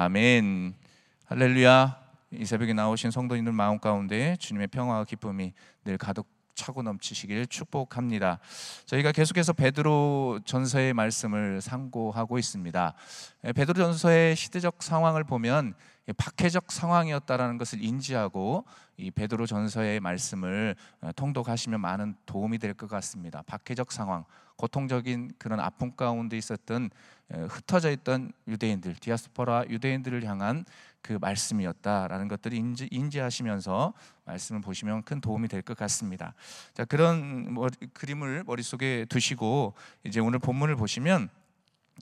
아멘. 할렐루야. 이 새벽에 나오신 성도님들 마음 가운데 주님의 평화와 기쁨이 늘 가득 차고 넘치시길 축복합니다. 저희가 계속해서 베드로 전서의 말씀을 상고하고 있습니다. 예, 베드로 전서의 시대적 상황을 보면 박해적 상황이었다라는 것을 인지하고 이 베드로 전서의 말씀을 어, 통독하시면 많은 도움이 될 것 같습니다. 박해적 상황, 고통적인 그런 아픔 가운데 있었던 흩어져 있던 유대인들, 디아스포라 유대인들을 향한 그 말씀이었다라는 것들을 인지, 인지하시면서 말씀을 보시면 큰 도움이 될 것 같습니다. 자 그런 머리, 그림을 머릿속에 두시고 이제 오늘 본문을 보시면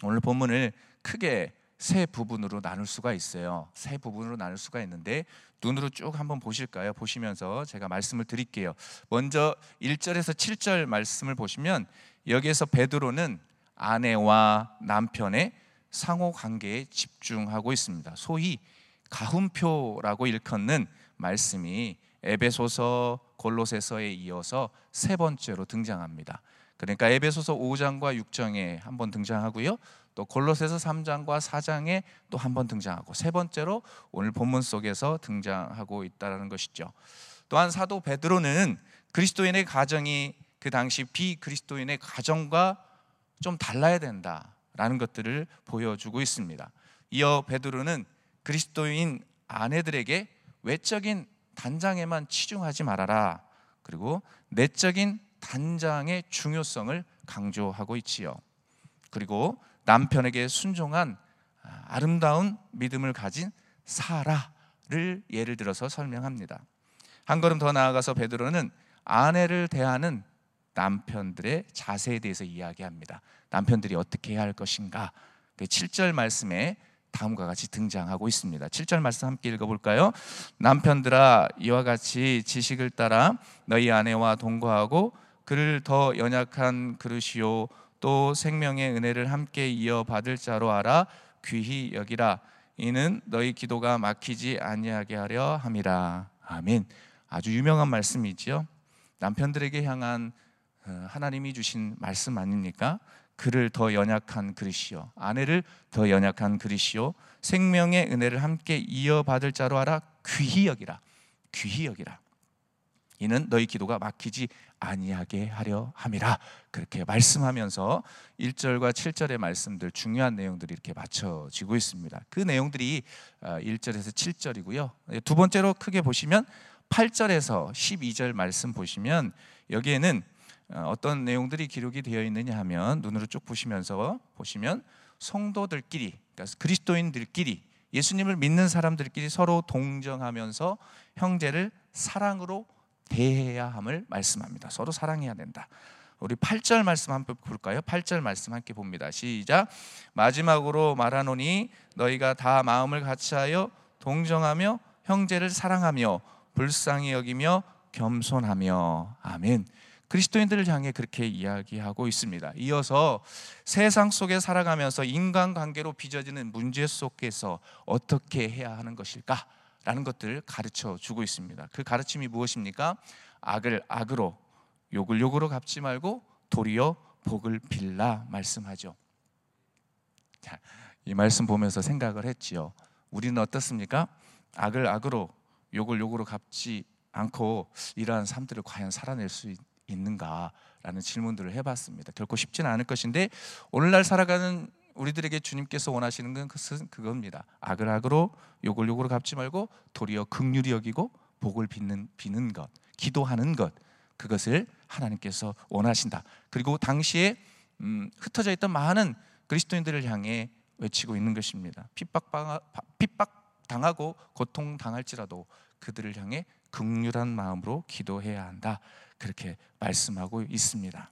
오늘 본문을 크게 세 부분으로 나눌 수가 있어요. 세 부분으로 나눌 수가 있는데 눈으로 쭉 한번 보실까요? 보시면서 제가 말씀을 드릴게요. 먼저 1절에서 7절 말씀을 보시면 여기에서 베드로는 아내와 남편의 상호 관계에 집중하고 있습니다. 소위 가훈표라고 일컫는 말씀이 에베소서 골로새서에 이어서 세 번째로 등장합니다. 그러니까 에베소서 5장과 6장에 한번 등장하고요. 또 골로새서 3장과 4장에 또 한 번 등장하고 세 번째로 오늘 본문 속에서 등장하고 있다라는 것이죠. 또한 사도 베드로는 그리스도인의 가정이 그 당시 비그리스도인의 가정과 좀 달라야 된다라는 것들을 보여주고 있습니다. 이어 베드로는 그리스도인 아내들에게 외적인 단장에만 치중하지 말아라. 그리고 내적인 단장의 중요성을 강조하고 있지요. 그리고 남편에게 순종한 아름다운 믿음을 가진 사라를 예를 들어서 설명합니다. 한 걸음 더 나아가서 베드로는 아내를 대하는 남편들의 자세에 대해서 이야기합니다. 남편들이 어떻게 해야 할 것인가? 7절 그 말씀에 다음과 같이 등장하고 있습니다. 7절 말씀 함께 읽어볼까요? 남편들아 이와 같이 지식을 따라 너희 아내와 동거하고 그를 더 연약한 그릇이요 또 생명의 은혜를 함께 이어받을 자로 알아 귀히 여기라. 이는 너희 기도가 막히지 아니하게 하려 함이라. 아멘. 아주 유명한 말씀이지요. 남편들에게 향한 어, 하나님이 주신 말씀 아닙니까? 그를 더 연약한 그릇이요 아내를 더 연약한 그릇이요 생명의 은혜를 함께 이어받을 자로 알아 귀히 여기라. 귀히 여기라 이는 너희 기도가 막히지 아니하게 하려 함이라 그렇게 말씀하면서 1절과 7절의 말씀들 중요한 내용들이 이렇게 맞춰지고 있습니다. 그 내용들이 1절에서 어, 7절이고요. 두 번째로 크게 보시면 8절에서 12절 말씀 보시면 여기에는 어, 어떤 내용들이 기록이 되어 있느냐 하면 눈으로 쭉 보시면서 보시면 성도들끼리 그러니까 그리스도인들끼리 예수님을 믿는 사람들끼리 서로 동정하면서 형제를 사랑으로 대해야 함을 말씀합니다. 서로 사랑해야 된다. 우리 8절 말씀 한번 볼까요? 8절 말씀 함께 봅니다. 시작. 마지막으로 말하노니 너희가 다 마음을 같이하여 동정하며 형제를 사랑하며 불쌍히 여기며 겸손하며 아멘. 그리스도인들을 향해 그렇게 이야기하고 있습니다. 이어서 세상 속에 살아가면서 인간관계로 빚어지는 문제 속에서 어떻게 해야 하는 것일까? 라는 것들을 가르쳐 주고 있습니다. 그 가르침이 무엇입니까? 악을 악으로 욕을 욕으로 갚지 말고 도리어 복을 빌라 말씀하죠. 자, 이 말씀 보면서 생각을 했지요. 우리는 어떻습니까? 악을 악으로 욕을 욕으로 갚지 않고 이러한 삶들을 과연 살아낼 수 있, 있는가라는 질문들을 해봤습니다. 결코 쉽지는 않을 것인데 오늘날 살아가는 우리들에게 주님께서 원하시는 것은 그겁니다. 악을 악으로 욕을 욕으로 갚지 말고 도리어 극률이 여기고 복을 빚는 비는 것, 기도하는 것 그것을 하나님께서 원하신다. 그리고 당시에 음, 흩어져 있던 많은 그리스도인들을 향해 외치고 있는 것입니다. 핍박 핍박 당하고 고통 당할지라도 그들을 향해 극률한 마음으로 기도해야 한다. 그렇게 말씀하고 있습니다.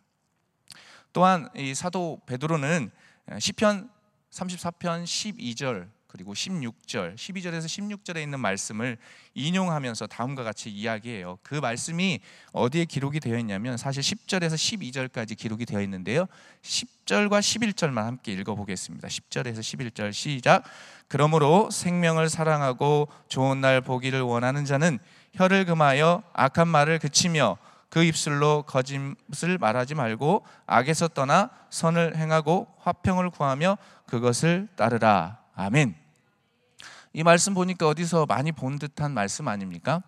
또한 이 사도 베드로는 시편 34편 12절 그리고 16절, 12절에서 16절에 있는 말씀을 인용하면서 다음과 같이 이야기해요. 그 말씀이 어디에 기록이 되어 있냐면 사실 10절에서 12절까지 기록이 되어 있는데요. 10절과 11절만 함께 읽어 보겠습니다. 10절에서 11절 시작. 그러므로 생명을 사랑하고 좋은 날 보기를 원하는 자는 혀를 금하여 악한 말을 그치며 그 입술로 거짓을 말하지 말고 악에서 떠나 선을 행하고 화평을 구하며 그것을 따르라. 아멘. 이 말씀 보니까 어디서 많이 본 듯한 말씀 아닙니까?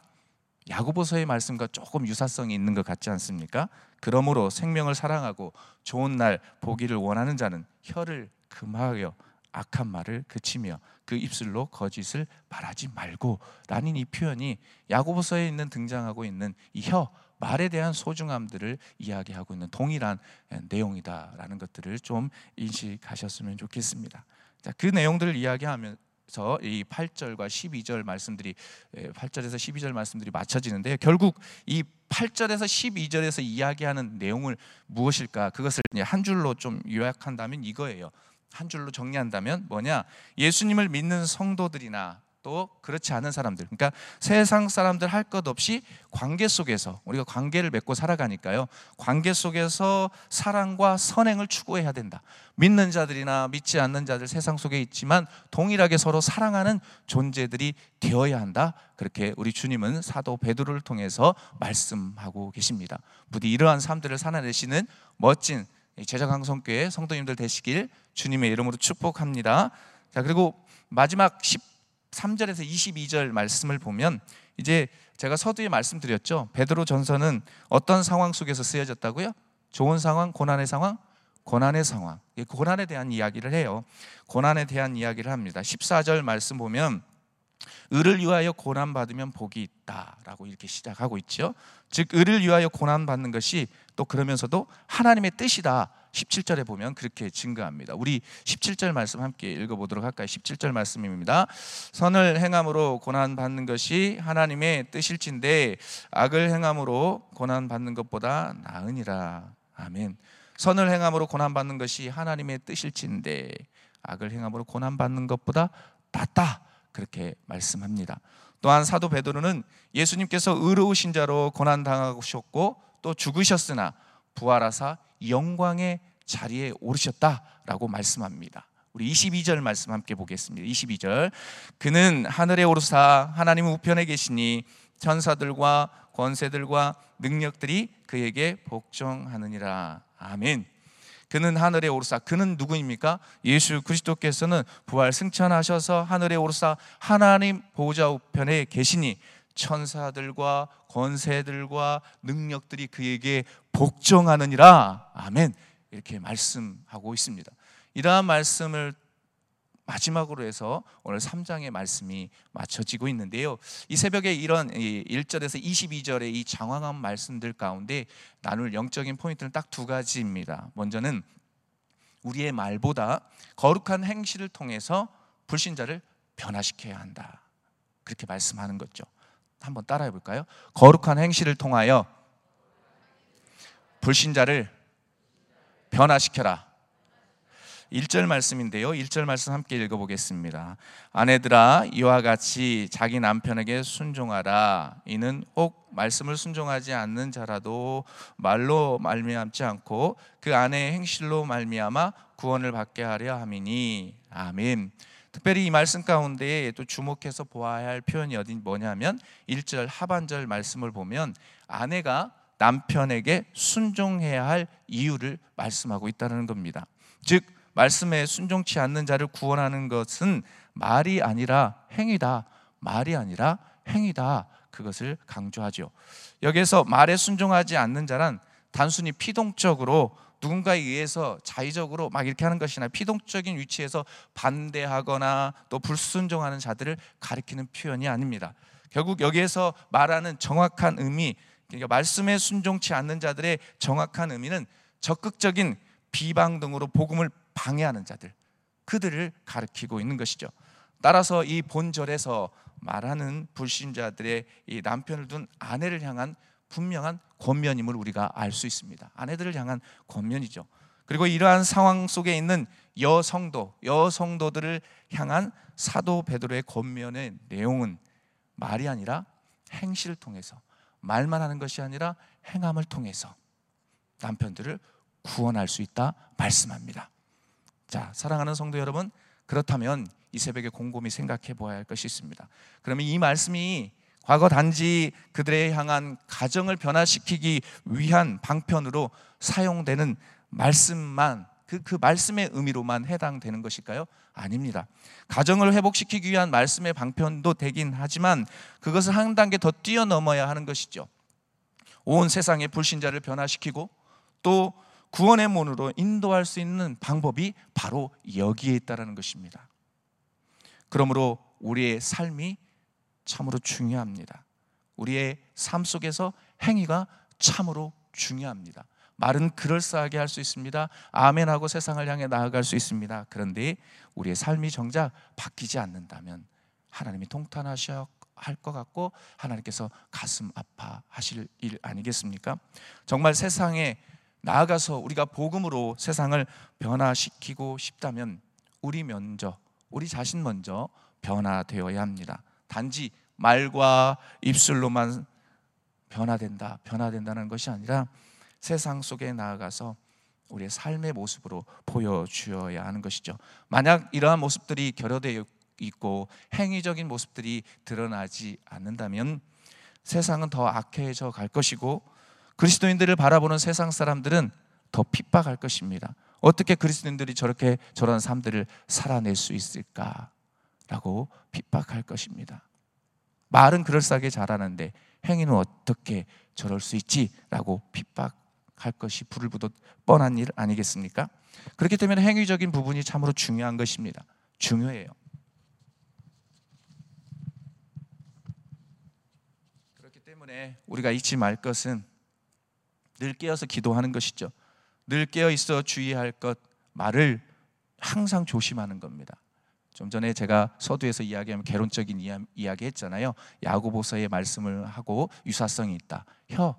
야고보서의 말씀과 조금 유사성이 있는 것 같지 않습니까? 그러므로 생명을 사랑하고 좋은 날 보기를 원하는 자는 혀를 금하여 악한 말을 그치며 그 입술로 거짓을 말하지 말고 라는 이 표현이 야고보서에 있는 등장하고 있는 이 혀 말에 대한 소중함들을 이야기하고 있는 동일한 내용이다라는 것들을 좀 인식하셨으면 좋겠습니다. 자, 그 내용들을 이야기하면 이 8절과 12절 말씀들이 8절에서 12절 말씀들이 맞춰지는데 결국 이 8절에서 12절에서 이야기하는 내용을 무엇일까? 그것을 한 줄로 좀 요약한다면 이거예요. 한 줄로 정리한다면 뭐냐? 예수님을 믿는 성도들이나 또 그렇지 않은 사람들, 그러니까 세상 사람들 할 것 없이 관계 속에서 우리가 관계를 맺고 살아가니까요. 관계 속에서 사랑과 선행을 추구해야 된다. 믿는 자들이나 믿지 않는 자들 세상 속에 있지만 동일하게 서로 사랑하는 존재들이 되어야 한다. 그렇게 우리 주님은 사도 베드로를 통해서 말씀하고 계십니다. 부디 이러한 삶들을 살아내시는 멋진 제자 강성교회 성도님들 되시길 주님의 이름으로 축복합니다. 자, 그리고 마지막 13절에서 22절 말씀을 보면 이제 제가 서두에 말씀드렸죠. 베드로 전서는 어떤 상황 속에서 쓰여졌다고요? 좋은 상황, 고난의 상황, 고난의 상황. 고난에 대한 이야기를 해요. 고난에 대한 이야기를 합니다. 14절 말씀 보면 의를 위하여 고난 받으면 복이 있다라고 이렇게 시작하고 있죠. 즉 의를 위하여 고난 받는 것이 또 그러면서도 하나님의 뜻이다. 17절에 보면 그렇게 증거합니다. 우리 17절 말씀 함께 읽어보도록 할까요? 17절 말씀입니다. 선을 행함으로 고난 받는 것이 하나님의 뜻일진데 악을 행함으로 고난 받는 것보다 나으니라. 아멘. 선을 행함으로 고난 받는 것이 하나님의 뜻일진데 악을 행함으로 고난 받는 것보다 낫다. 그렇게 말씀합니다. 또한 사도 베드로는 예수님께서 의로우신 자로 고난 당하셨고 또 죽으셨으나 부활하사 영광의 자리에 오르셨다라고 말씀합니다. 우리 22절 말씀 함께 보겠습니다. 22절. 그는 하늘에 오르사 하나님 우편에 계시니 천사들과 권세들과 능력들이 그에게 복종하느니라. 아멘. 그는 하늘에 오르사 그는 누구입니까? 예수 그리스도께서는 부활 승천하셔서 하늘에 오르사 하나님 보좌 우편에 계시니 천사들과 권세들과 능력들이 그에게 복종하느니라. 아멘. 이렇게 말씀하고 있습니다. 이러한 말씀을 마지막으로 해서 오늘 3장의 말씀이 맞춰지고 있는데요. 이 새벽에 이런 1절에서 22절의 이 장황한 말씀들 가운데 나눌 영적인 포인트는 딱 두 가지입니다. 먼저는 우리의 말보다 거룩한 행실을 통해서 불신자를 변화시켜야 한다. 그렇게 말씀하는 거죠. 한번 따라해 볼까요? 거룩한 행실을 통하여 불신자를 변화시켜라. 1절 말씀인데요. 1절 말씀 함께 읽어보겠습니다. 아내들아 이와 같이 자기 남편에게 순종하라. 이는 혹 말씀을 순종하지 않는 자라도 말로 말미암지 않고 그 아내의 행실로 말미암아 구원을 받게 하려 함이니 아멘. 특별히 이 말씀 가운데 또 주목해서 보아야 할 표현이 어디 뭐냐면 1절 하반절 말씀을 보면 아내가 남편에게 순종해야 할 이유를 말씀하고 있다는 겁니다. 즉 말씀에 순종치 않는 자를 구원하는 것은 말이 아니라 행위다. 말이 아니라 행위다. 그것을 강조하죠. 여기에서 말에 순종하지 않는 자란 단순히 피동적으로 누군가에 의해서 자의적으로 막 이렇게 하는 것이나 피동적인 위치에서 반대하거나 또 불순종하는 자들을 가리키는 표현이 아닙니다. 결국 여기에서 말하는 정확한 의미, 그러니까 말씀에 순종치 않는 자들의 정확한 의미는 적극적인 비방 등으로 복음을 방해하는 자들, 그들을 가리키고 있는 것이죠. 따라서 이 본절에서 말하는 불신자들의 이 남편을 둔 아내를 향한 분명한 권면임을 우리가 알 수 있습니다. 아내들을 향한 권면이죠. 그리고 이러한 상황 속에 있는 여성도, 여성도들을 향한 사도 베드로의 권면의 내용은 말이 아니라 행실을 통해서 말만 하는 것이 아니라 행함을 통해서 남편들을 구원할 수 있다 말씀합니다. 자, 사랑하는 성도 여러분, 그렇다면 이 새벽에 곰곰이 생각해 보아야 할 것이 있습니다. 그러면 이 말씀이 과거 단지 그들에 향한 가정을 변화시키기 위한 방편으로 사용되는 말씀만 그, 그 말씀의 의미로만 해당되는 것일까요? 아닙니다. 가정을 회복시키기 위한 말씀의 방편도 되긴 하지만 그것을 한 단계 더 뛰어넘어야 하는 것이죠. 온 세상의 불신자를 변화시키고 또 구원의 문으로 인도할 수 있는 방법이 바로 여기에 있다는 것입니다. 그러므로 우리의 삶이 참으로 중요합니다. 우리의 삶 속에서 행위가 참으로 중요합니다. 말은 그럴싸하게 할 수 있습니다. 아멘하고 세상을 향해 나아갈 수 있습니다. 그런데 우리의 삶이 정작 바뀌지 않는다면 하나님이 통탄하셔 할것 같고 하나님께서 가슴 아파하실 일 아니겠습니까? 정말 세상에 나아가서 우리가 복음으로 세상을 변화시키고 싶다면 우리 먼저 우리 자신 먼저 변화되어야 합니다. 단지 말과 입술로만 변화된다, 변화된다는 것이 아니라 세상 속에 나아가서 우리의 삶의 모습으로 보여주어야 하는 것이죠. 만약 이러한 모습들이 결여되어 있고 행위적인 모습들이 드러나지 않는다면 세상은 더 악해져 갈 것이고 그리스도인들을 바라보는 세상 사람들은 더 핍박할 것입니다. 어떻게 그리스도인들이 저렇게 저런 삶들을 살아낼 수 있을까 라고 핍박할 것입니다. 말은 그럴싸하게 잘하는데 행위는 어떻게 저럴 수 있지 라고 핍박할 것이 불을 붙듯 뻔한 일 아니겠습니까? 그렇기 때문에 행위적인 부분이 참으로 중요한 것입니다. 중요해요. 때문에 우리가 잊지 말 것은 늘 깨어서 기도하는 것이죠. 늘 깨어 있어 주의할 것 말을 항상 조심하는 겁니다. 좀 전에 제가 서두에서 이야기하면 개론적인 이야기 했잖아요. 야고보서의 말씀을 하고 유사성이 있다. 혀,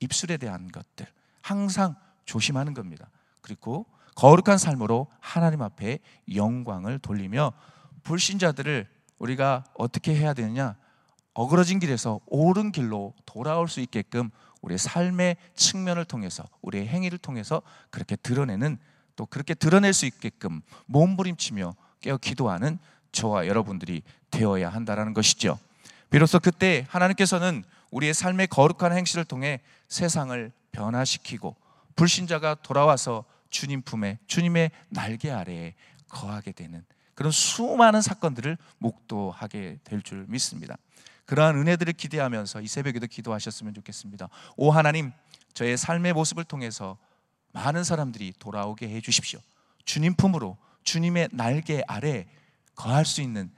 입술에 대한 것들 항상 조심하는 겁니다. 그리고 거룩한 삶으로 하나님 앞에 영광을 돌리며 불신자들을 우리가 어떻게 해야 되느냐? 어그러진 길에서 옳은 길로 돌아올 수 있게끔 우리의 삶의 측면을 통해서 우리의 행위를 통해서 그렇게 드러내는 또 그렇게 드러낼 수 있게끔 몸부림치며 깨어 기도하는 저와 여러분들이 되어야 한다라는 것이죠. 비로소 그때 하나님께서는 우리의 삶의 거룩한 행실을 통해 세상을 변화시키고 불신자가 돌아와서 주님 품에 주님의 날개 아래에 거하게 되는 그런 수많은 사건들을 목도하게 될 줄 믿습니다. 그러한 은혜들을 기대하면서 이 새벽에도 기도하셨으면 좋겠습니다. 오 하나님, 저의 삶의 모습을 통해서 많은 사람들이 돌아오게 해 주십시오. 주님 품으로 주님의 날개 아래 거할 수 있는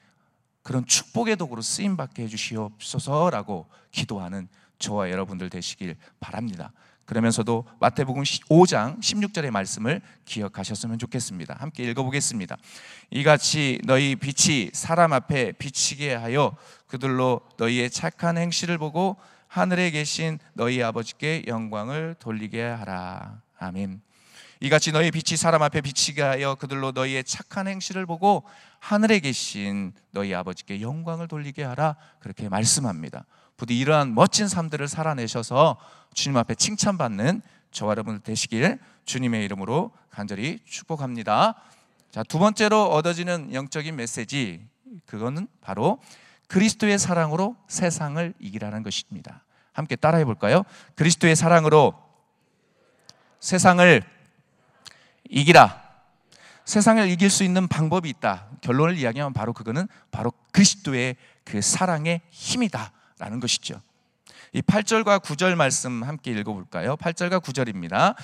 그런 축복의 도구로 쓰임 받게 해 주시옵소서라고 기도하는 저와 여러분들 되시길 바랍니다. 그러면서도 마태복음 5장 16절의 말씀을 기억하셨으면 좋겠습니다. 함께 읽어보겠습니다. 이같이 너희 빛이 사람 앞에 비치게 하여 그들로 너희의 착한 행실을 보고 하늘에 계신 너희 아버지께 영광을 돌리게 하라. 아멘. 이같이 너희 빛이 사람 앞에 비치게 하여 그들로 너희의 착한 행실을 보고 하늘에 계신 너희 아버지께 영광을 돌리게 하라. 그렇게 말씀합니다. 부디 이러한 멋진 삶들을 살아내셔서 주님 앞에 칭찬받는 저와 여러분 되시길 주님의 이름으로 간절히 축복합니다. 자, 두 번째로 얻어지는 영적인 메시지 그거는 바로 그리스도의 사랑으로 세상을 이기라는 것입니다. 함께 따라해 볼까요? 그리스도의 사랑으로 세상을 이기라. 세상을 이길 수 있는 방법이 있다. 결론을 이야기하면 바로 그거는 바로 그리스도의 그 사랑의 힘이다. 라는 것이죠. 이 8절과 9절 말씀 함께 읽어볼까요? 8절과 9절입니다.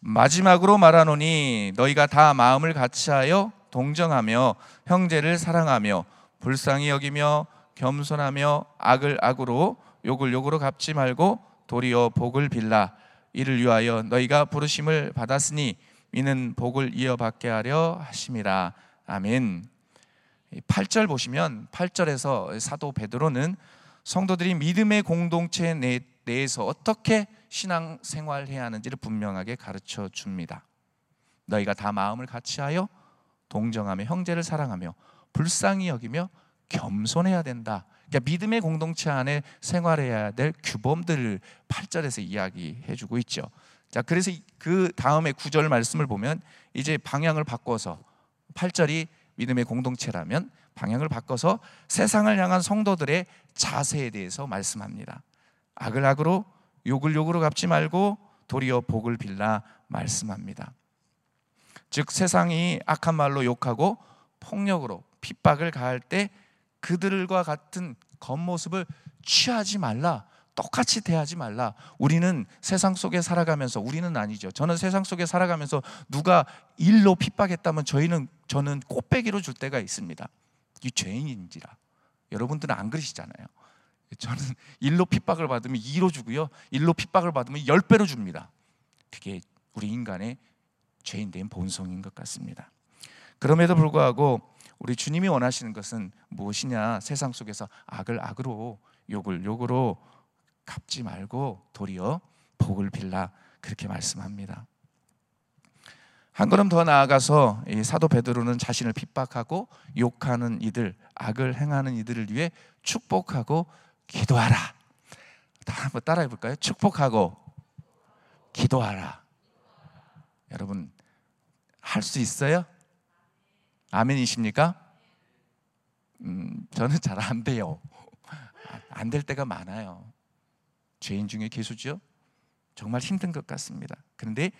마지막으로 말하노니 너희가 다 마음을 같이하여 동정하며 형제를 사랑하며 불쌍히 여기며 겸손하며 악을 악으로 욕을 욕으로 갚지 말고 도리어 복을 빌라 이를 위하여 너희가 부르심을 받았으니 이는 복을 이어받게 하려 하심이라 아멘. 8절 보시면 8절에서 사도 베드로는 성도들이 믿음의 공동체 내에서 어떻게 신앙 생활해야 하는지를 분명하게 가르쳐 줍니다. 너희가 다 마음을 같이하여 동정하며 형제를 사랑하며 불쌍히 여기며 겸손해야 된다. 그러니까 믿음의 공동체 안에 생활해야 될 규범들을 8절에서 이야기해 주고 있죠. 자, 그래서 그 다음에 9절 말씀을 보면 이제 방향을 바꿔서 8절이 믿음의 공동체라면 방향을 바꿔서 세상을 향한 성도들의 자세에 대해서 말씀합니다. 악을 악으로 욕을 욕으로 갚지 말고 도리어 복을 빌라 말씀합니다. 즉 세상이 악한 말로 욕하고 폭력으로 핍박을 가할 때 그들과 같은 겉모습을 취하지 말라. 똑같이 대하지 말라. 우리는 세상 속에 살아가면서 우리는 아니죠. 저는 세상 속에 살아가면서 누가 일로 핍박했다면 저희는 저는 꽃배기로 줄 때가 있습니다. 이 죄인인지라. 여러분들은 안 그러시잖아요. 저는 일로 핍박을 받으면 2로 주고요. 일로 핍박을 받으면 10배로 줍니다. 그게 우리 인간의 죄인된 본성인 것 같습니다. 그럼에도 불구하고 우리 주님이 원하시는 것은 무엇이냐? 세상 속에서 악을 악으로 욕을 욕으로 갚지 말고 도리어 복을 빌라 그렇게 말씀합니다. 한 걸음 더 나아가서 사도 베드로는 자신을 핍박하고 욕하는 이들, 악을 행하는 이들을 위해 축복하고 기도하라. 다 한번 따라해 볼까요? 축복하고 기도하라. 여러분 할 수 있어요? 아멘이십니까? 음, 저는 잘 안 돼요. 안 될 때가 많아요. 죄인 중에 계수죠. 정말 힘든 것 같습니다. 그런데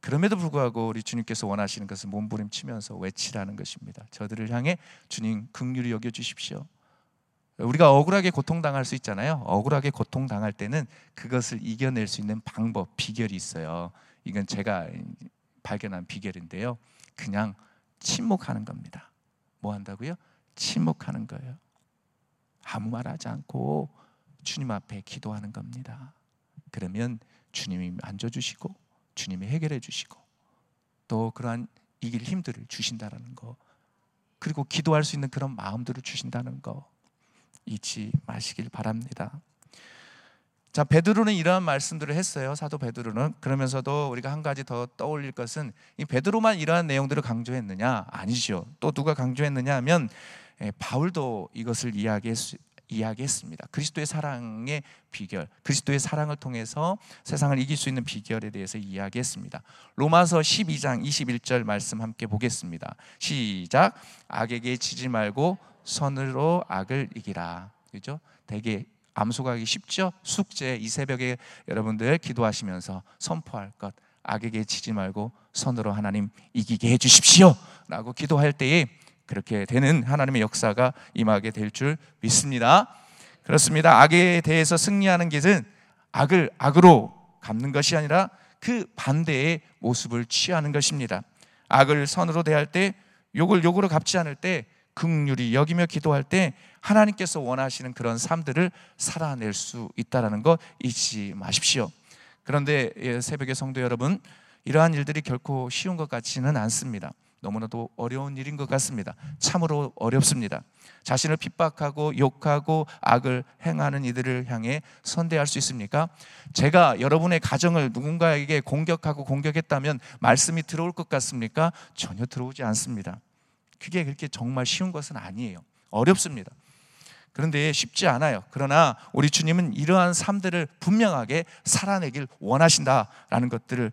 그럼에도 불구하고 우리 주님께서 원하시는 것은 몸부림치면서 외치라는 것입니다. 저들을 향해 주님 긍휼히 여겨 주십시오. 우리가 억울하게 고통당할 수 있잖아요. 억울하게 고통당할 때는 그것을 이겨낼 수 있는 방법, 비결이 있어요. 이건 제가 발견한 비결인데요. 그냥 침묵하는 겁니다. 뭐 한다고요? 침묵하는 거예요. 아무 말 하지 않고 주님 앞에 기도하는 겁니다. 그러면 주님이 만져주시고 주님이 해결해 주시고 또 그러한 이길 힘들을 주신다는 거 그리고 기도할 수 있는 그런 마음들을 주신다는 거 잊지 마시길 바랍니다. 자 베드로는 이러한 말씀들을 했어요. 사도 베드로는 그러면서도 우리가 한 가지 더 떠올릴 것은 이 베드로만 이러한 내용들을 강조했느냐 아니죠. 또 누가 강조했느냐 하면 예, 바울도 이것을 이야기했, 이야기했습니다. 그리스도의 사랑의 비결, 그리스도의 사랑을 통해서 세상을 이길 수 있는 비결에 대해서 이야기했습니다. 로마서 12장 21절 말씀 함께 보겠습니다. 시작. 악에게 지지 말고 선으로 악을 이기라. 그죠? 되게 암송하기 쉽죠? 숙제 이 새벽에 여러분들 기도하시면서 선포할 것 악에게 지지 말고 선으로 하나님 이기게 해 주십시오. 라고 기도할 때에 그렇게 되는 하나님의 역사가 임하게 될 줄 믿습니다. 그렇습니다. 악에 대해서 승리하는 것은 악을 악으로 갚는 것이 아니라 그 반대의 모습을 취하는 것입니다. 악을 선으로 대할 때 욕을 욕으로 갚지 않을 때 극률이 여기며 기도할 때 하나님께서 원하시는 그런 삶들을 살아낼 수 있다라는 거 잊지 마십시오. 그런데 예, 새벽의 성도 여러분, 이러한 일들이 결코 쉬운 것 같지는 않습니다. 너무나도 어려운 일인 것 같습니다. 참으로 어렵습니다. 자신을 핍박하고 욕하고 악을 행하는 이들을 향해 선대할 수 있습니까? 제가 여러분의 가정을 누군가에게 공격하고 공격했다면 말씀이 들어올 것 같습니까? 전혀 들어오지 않습니다. 그게 그렇게 정말 쉬운 것은 아니에요. 어렵습니다. 그런데 쉽지 않아요. 그러나 우리 주님은 이러한 삶들을 분명하게 살아내길 원하신다라는 것들을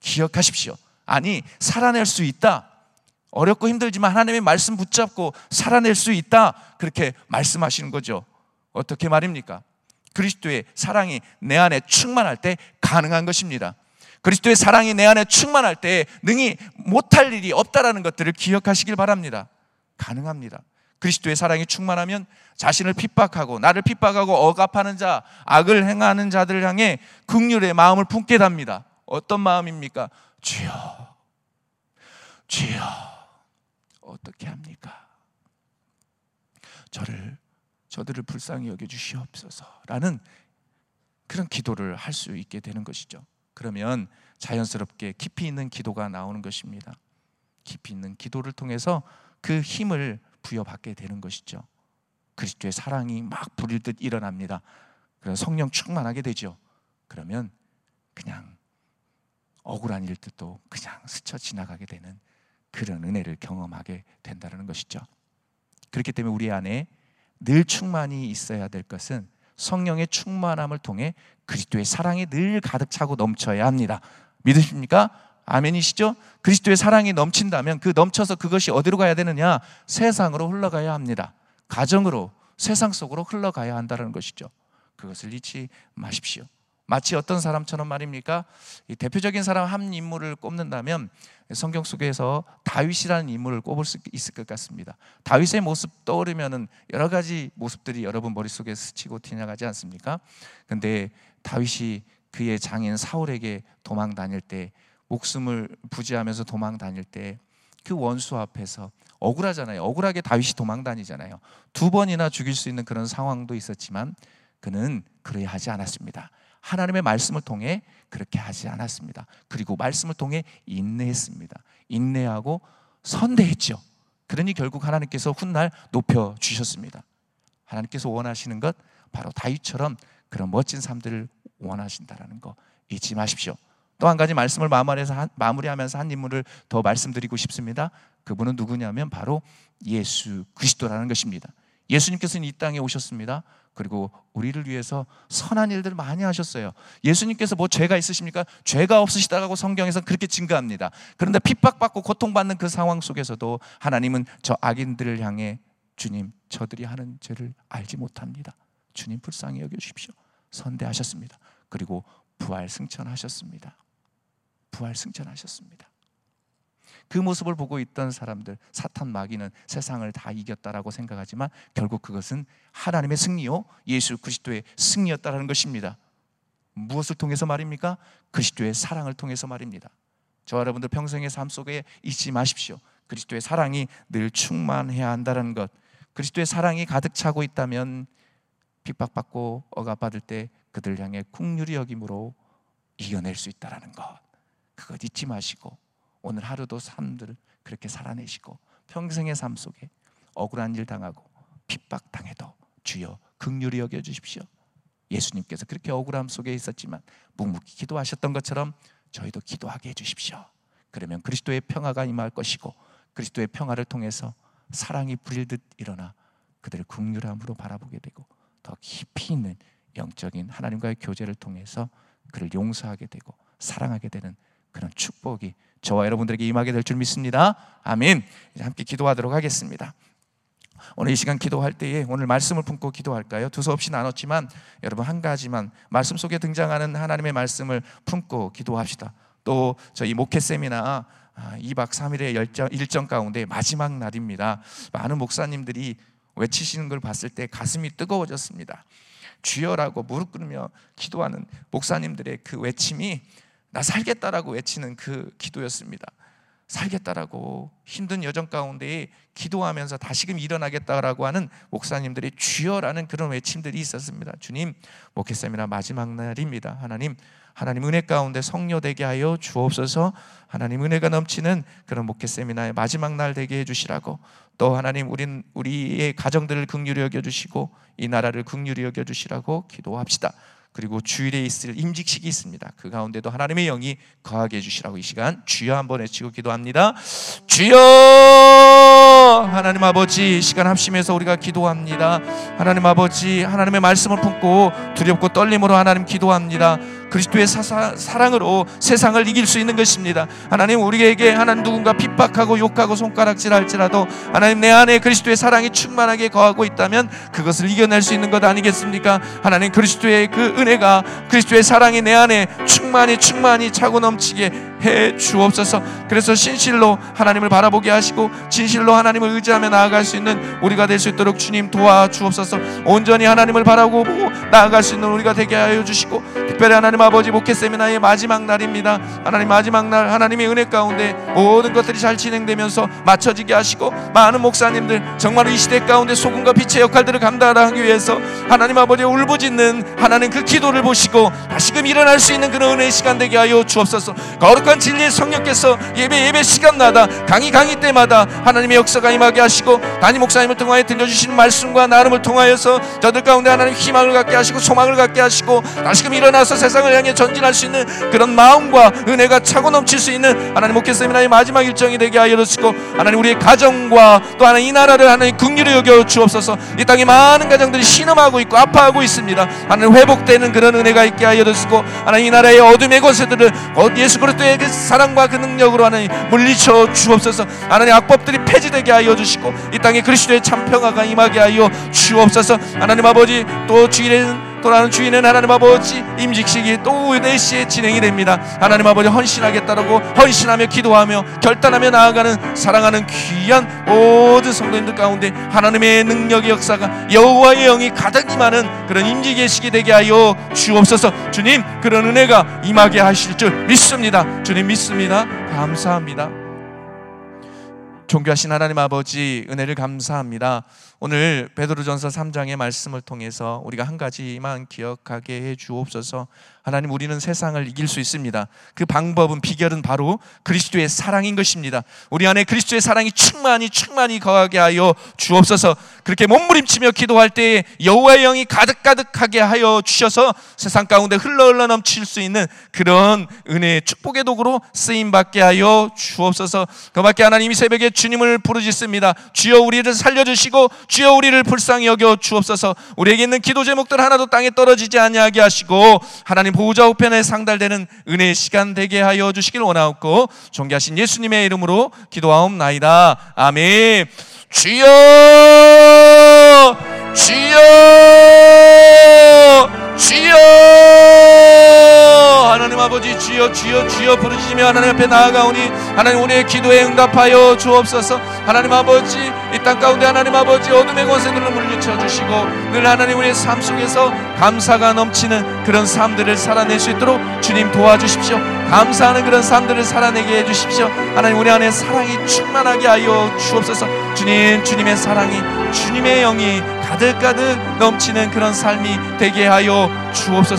기억하십시오. 아니, 살아낼 수 있다. 어렵고 힘들지만 하나님의 말씀 붙잡고 살아낼 수 있다. 그렇게 말씀하시는 거죠. 어떻게 말입니까? 그리스도의 사랑이 내 안에 충만할 때 가능한 것입니다. 그리스도의 사랑이 내 안에 충만할 때 능히 못할 일이 없다라는 것들을 기억하시길 바랍니다. 가능합니다. 그리스도의 사랑이 충만하면 자신을 핍박하고 나를 핍박하고 억압하는 자, 악을 행하는 자들을 향해 극률의 마음을 품게 답니다. 어떤 마음입니까? 주여, 주여. 어떻게 합니까? 저를 저들을 불쌍히 여겨 주시옵소서라는 그런 기도를 할 수 있게 되는 것이죠. 그러면 자연스럽게 깊이 있는 기도가 나오는 것입니다. 깊이 있는 기도를 통해서 그 힘을 부여받게 되는 것이죠. 그리스도의 사랑이 막 부릴 듯 일어납니다. 그래서 성령 충만하게 되죠. 그러면 그냥 억울한 일들도 그냥 스쳐 지나가게 되는 그런 은혜를 경험하게 된다는 것이죠. 그렇기 때문에 우리 안에 늘 충만이 있어야 될 것은 성령의 충만함을 통해 그리스도의 사랑이 늘 가득 차고 넘쳐야 합니다. 믿으십니까? 아멘이시죠? 그리스도의 사랑이 넘친다면 그 넘쳐서 그것이 어디로 가야 되느냐? 세상으로 흘러가야 합니다. 가정으로 세상 속으로 흘러가야 한다는 것이죠. 그것을 잊지 마십시오. 마치 어떤 사람처럼 말입니까? 이 대표적인 사람 한 인물을 꼽는다면 성경 속에서 다윗이라는 인물을 꼽을 수 있을 것 같습니다. 다윗의 모습 떠오르면은 여러 가지 모습들이 여러분 머릿속에 스치고 지나가지 않습니까? 근데 다윗이 그의 장인 사울에게 도망 다닐 때 목숨을 부지하면서 도망 다닐 때 그 원수 앞에서 억울하잖아요. 억울하게 다윗이 도망 다니잖아요. 두 번이나 죽일 수 있는 그런 상황도 있었지만 그는 그래 하지 않았습니다. 하나님의 말씀을 통해 그렇게 하지 않았습니다. 그리고 말씀을 통해 인내했습니다. 인내하고 선대했죠. 그러니 결국 하나님께서 훗날 높여 주셨습니다. 하나님께서 원하시는 것 바로 다윗처럼 그런 멋진 삶들을 원하신다라는 거 잊지 마십시오. 또 한 가지 말씀을 마무리하면서 한 인물을 더 말씀드리고 싶습니다. 그분은 누구냐면 바로 예수 그리스도라는 것입니다. 예수님께서는 이 땅에 오셨습니다. 그리고 우리를 위해서 선한 일들을 많이 하셨어요. 예수님께서 뭐 죄가 있으십니까? 죄가 없으시다고 성경에서 그렇게 증거합니다. 그런데 핍박받고 고통받는 그 상황 속에서도 하나님은 저 악인들을 향해 주님, 저들이 하는 죄를 알지 못합니다. 주님 불쌍히 여겨 주십시오. 선대하셨습니다. 그리고 부활 승천하셨습니다. 부활 승천하셨습니다. 그 모습을 보고 있던 사람들 사탄 마귀는 세상을 다 이겼다라고 생각하지만 결국 그것은 하나님의 승리요 예수 그리스도의 승리였다라는 것입니다. 무엇을 통해서 말입니까? 그리스도의 사랑을 통해서 말입니다. 저 여러분들 평생의 삶 속에 잊지 마십시오. 그리스도의 사랑이 늘 충만해야 한다는 것. 그리스도의 사랑이 가득 차고 있다면 핍박받고 억압받을 때 그들 향해 국률이 여김으로 이겨낼 수 있다라는 것. 그것 잊지 마시고 오늘 하루도 삶들을 그렇게 살아내시고 평생의 삶 속에 억울한 일 당하고 핍박 당해도 주여 극률이 여겨 주십시오. 예수님께서 그렇게 억울함 속에 있었지만 묵묵히 기도하셨던 것처럼 저희도 기도하게 해 주십시오. 그러면 그리스도의 평화가 임할 것이고 그리스도의 평화를 통해서 사랑이 불일듯 일어나 그들을 극률함으로 바라보게 되고 더 깊이 있는 영적인 하나님과의 교제를 통해서 그를 용서하게 되고 사랑하게 되는 그런 축복이 저와 여러분들에게 임하게 될 줄 믿습니다. 아멘. 함께 기도하도록 하겠습니다. 오늘 이 시간 기도할 때에 오늘 말씀을 품고 기도할까요? 두서없이 나눴지만 여러분 한 가지만 말씀 속에 등장하는 하나님의 말씀을 품고 기도합시다. 또 저희 목회 세미나 2박 아, 3일의 일정, 일정 가운데 마지막 날입니다. 많은 목사님들이 외치시는 걸 봤을 때 가슴이 뜨거워졌습니다. 주여라고 무릎 꿇으며 기도하는 목사님들의 그 외침이 나 살겠다라고 외치는 그 기도였습니다. 살겠다라고 힘든 여정 가운데 기도하면서 다시금 일어나겠다라고 하는 목사님들의 주여라는 그런 외침들이 있었습니다. 주님, 목회쌤이나 마지막 날입니다. 하나님, 하나님 은혜 가운데 성료되게 하여 주옵소서. 하나님 은혜가 넘치는 그런 목회 세미나의 마지막 날 되게 해 주시라고. 또 하나님 우린 우리의 가정들을 긍휼히 여겨 주시고 이 나라를 긍휼히 여겨 주시라고 기도합시다. 그리고 주일에 있을 임직식이 있습니다. 그 가운데도 하나님의 영이 거하게 해주시라고 이 시간 주여 한번 외치고 기도합니다. 주여 하나님 아버지 시간 합심해서 우리가 기도합니다. 하나님 아버지 하나님의 말씀을 품고 두렵고 떨림으로 하나님 기도합니다. 그리스도의 사사, 사랑으로 세상을 이길 수 있는 것입니다. 하나님 우리에게 하나님 누군가 핍박하고 욕하고 손가락질할지라도 하나님 내 안에 그리스도의 사랑이 충만하게 거하고 있다면 그것을 이겨낼 수 있는 것 아니겠습니까? 하나님 그리스도의 그 은혜가 그리스도의 사랑이 내 안에 충만히 충만히 차고 넘치게 해 주옵소서. 그래서 신실로 하나님을 바라보게 하시고 진실로 하나님을 의지하며 나아갈 수 있는 우리가 될 수 있도록 주님 도와 주옵소서. 온전히 하나님을 바라고 보고 나아갈 수 있는 우리가 되게 하여 주시고 특별히 하나님 아버지 목회 세미나의 마지막 날입니다. 하나님 마지막 날 하나님의 은혜 가운데 모든 것들이 잘 진행되면서 맞춰지게 하시고 많은 목사님들 정말 이 시대 가운데 소금과 빛의 역할들을 감당하기 위해서 하나님 아버지 울부짖는 하나님 그 기도를 보시고 다시금 일어날 수 있는 그런 은혜의 시간 되게 하여 주옵소서. 거룩한 진리의 성령께서 예배 예배 시간마다 강의 강의 때마다 하나님의 역사가 임하게 하시고 담임 목사님을 통하여 들려주시는 말씀과 나름을 통하여서 저들 가운데 하나님 희망을 갖게 하시고 소망을 갖게 하시고 다시금 일어나서 세상을 향해 전진할 수 있는 그런 마음과 은혜가 차고 넘칠 수 있는 하나님 목회 세미나의 마지막 일정이 되게 하여 주시고 하나님 우리의 가정과 또 하나님 이 나라를 하나님 긍휼히 여겨 주옵소서. 이 땅에 많은 가정들이 신음하고 있고 아파하고 있습니다. 하나님 회복되는 그런 은혜가 있게 하여 주시고 하나님 이 나라의 어둠의 권세들을 예수 그리스도의 그 사랑과 그 능력으로 하나님 물리쳐 주옵소서. 하나님 악법들이 폐지되게 하여 주시고 이 땅에 그리스도의 참 평화가 임하게 하여 주옵소서. 하나님 아버지 또 주일에는 돌아가는 주인은 하나님 아버지 임직식이 또 오후 4시에 진행이 됩니다. 하나님 아버지 헌신하겠다라고 헌신하며 기도하며 결단하며 나아가는 사랑하는 귀한 모든 성도님들 가운데 하나님의 능력의 역사가 여호와의 영이 가득 임하는 그런 임지 계시게 되게 하여 주옵소서. 주님 그런 은혜가 임하게 하실 줄 믿습니다. 주님 믿습니다. 감사합니다. 존귀하신 하나님 아버지 은혜를 감사합니다. 오늘 베드로전서 3장의 말씀을 통해서 우리가 한 가지만 기억하게 해 주옵소서. 하나님 우리는 세상을 이길 수 있습니다. 그 방법은 비결은 바로 그리스도의 사랑인 것입니다. 우리 안에 그리스도의 사랑이 충만히 충만히 거하게 하여 주옵소서. 그렇게 몸부림치며 기도할 때에 여호와의 영이 가득가득하게 하여 주셔서 세상 가운데 흘러 흘러 넘칠 수 있는 그런 은혜의 축복의 도구로 쓰임 받게 하여 주옵소서. 그밖에 하나님이 새벽에 주님을 부르짖습니다. 주여 우리를 살려 주시고 주여 우리를 불쌍히 여겨 주옵소서. 우리에게 있는 기도 제목들 하나도 땅에 떨어지지 아니하게 하시고 하나님 보호자 우편에 상달되는 은혜의 시간 되게 하여 주시길 원하옵고 존귀하신 예수님의 이름으로 기도하옵나이다. 아멘. 주여 주여! 주여! 하나님 아버지 주여 주여 주여 부르짖으며 하나님 앞에 나아가오니 하나님 우리의 기도에 응답하여 주옵소서. 하나님 아버지 이 땅 가운데 하나님 아버지 어둠의 권세들을 물리쳐 주시고 늘 하나님 우리의 삶 속에서 감사가 넘치는 그런 삶들을 살아낼 수 있도록 주님 도와주십시오 감사하는 그런 삶들을 살아내게 해주십시오. 하나님 우리 안에 사랑이 충만하게 하여 주옵소서. 주님 주님의 사랑이 주님의 영이 가득가득 넘치는 그런 삶이 되게 하여 주옵소서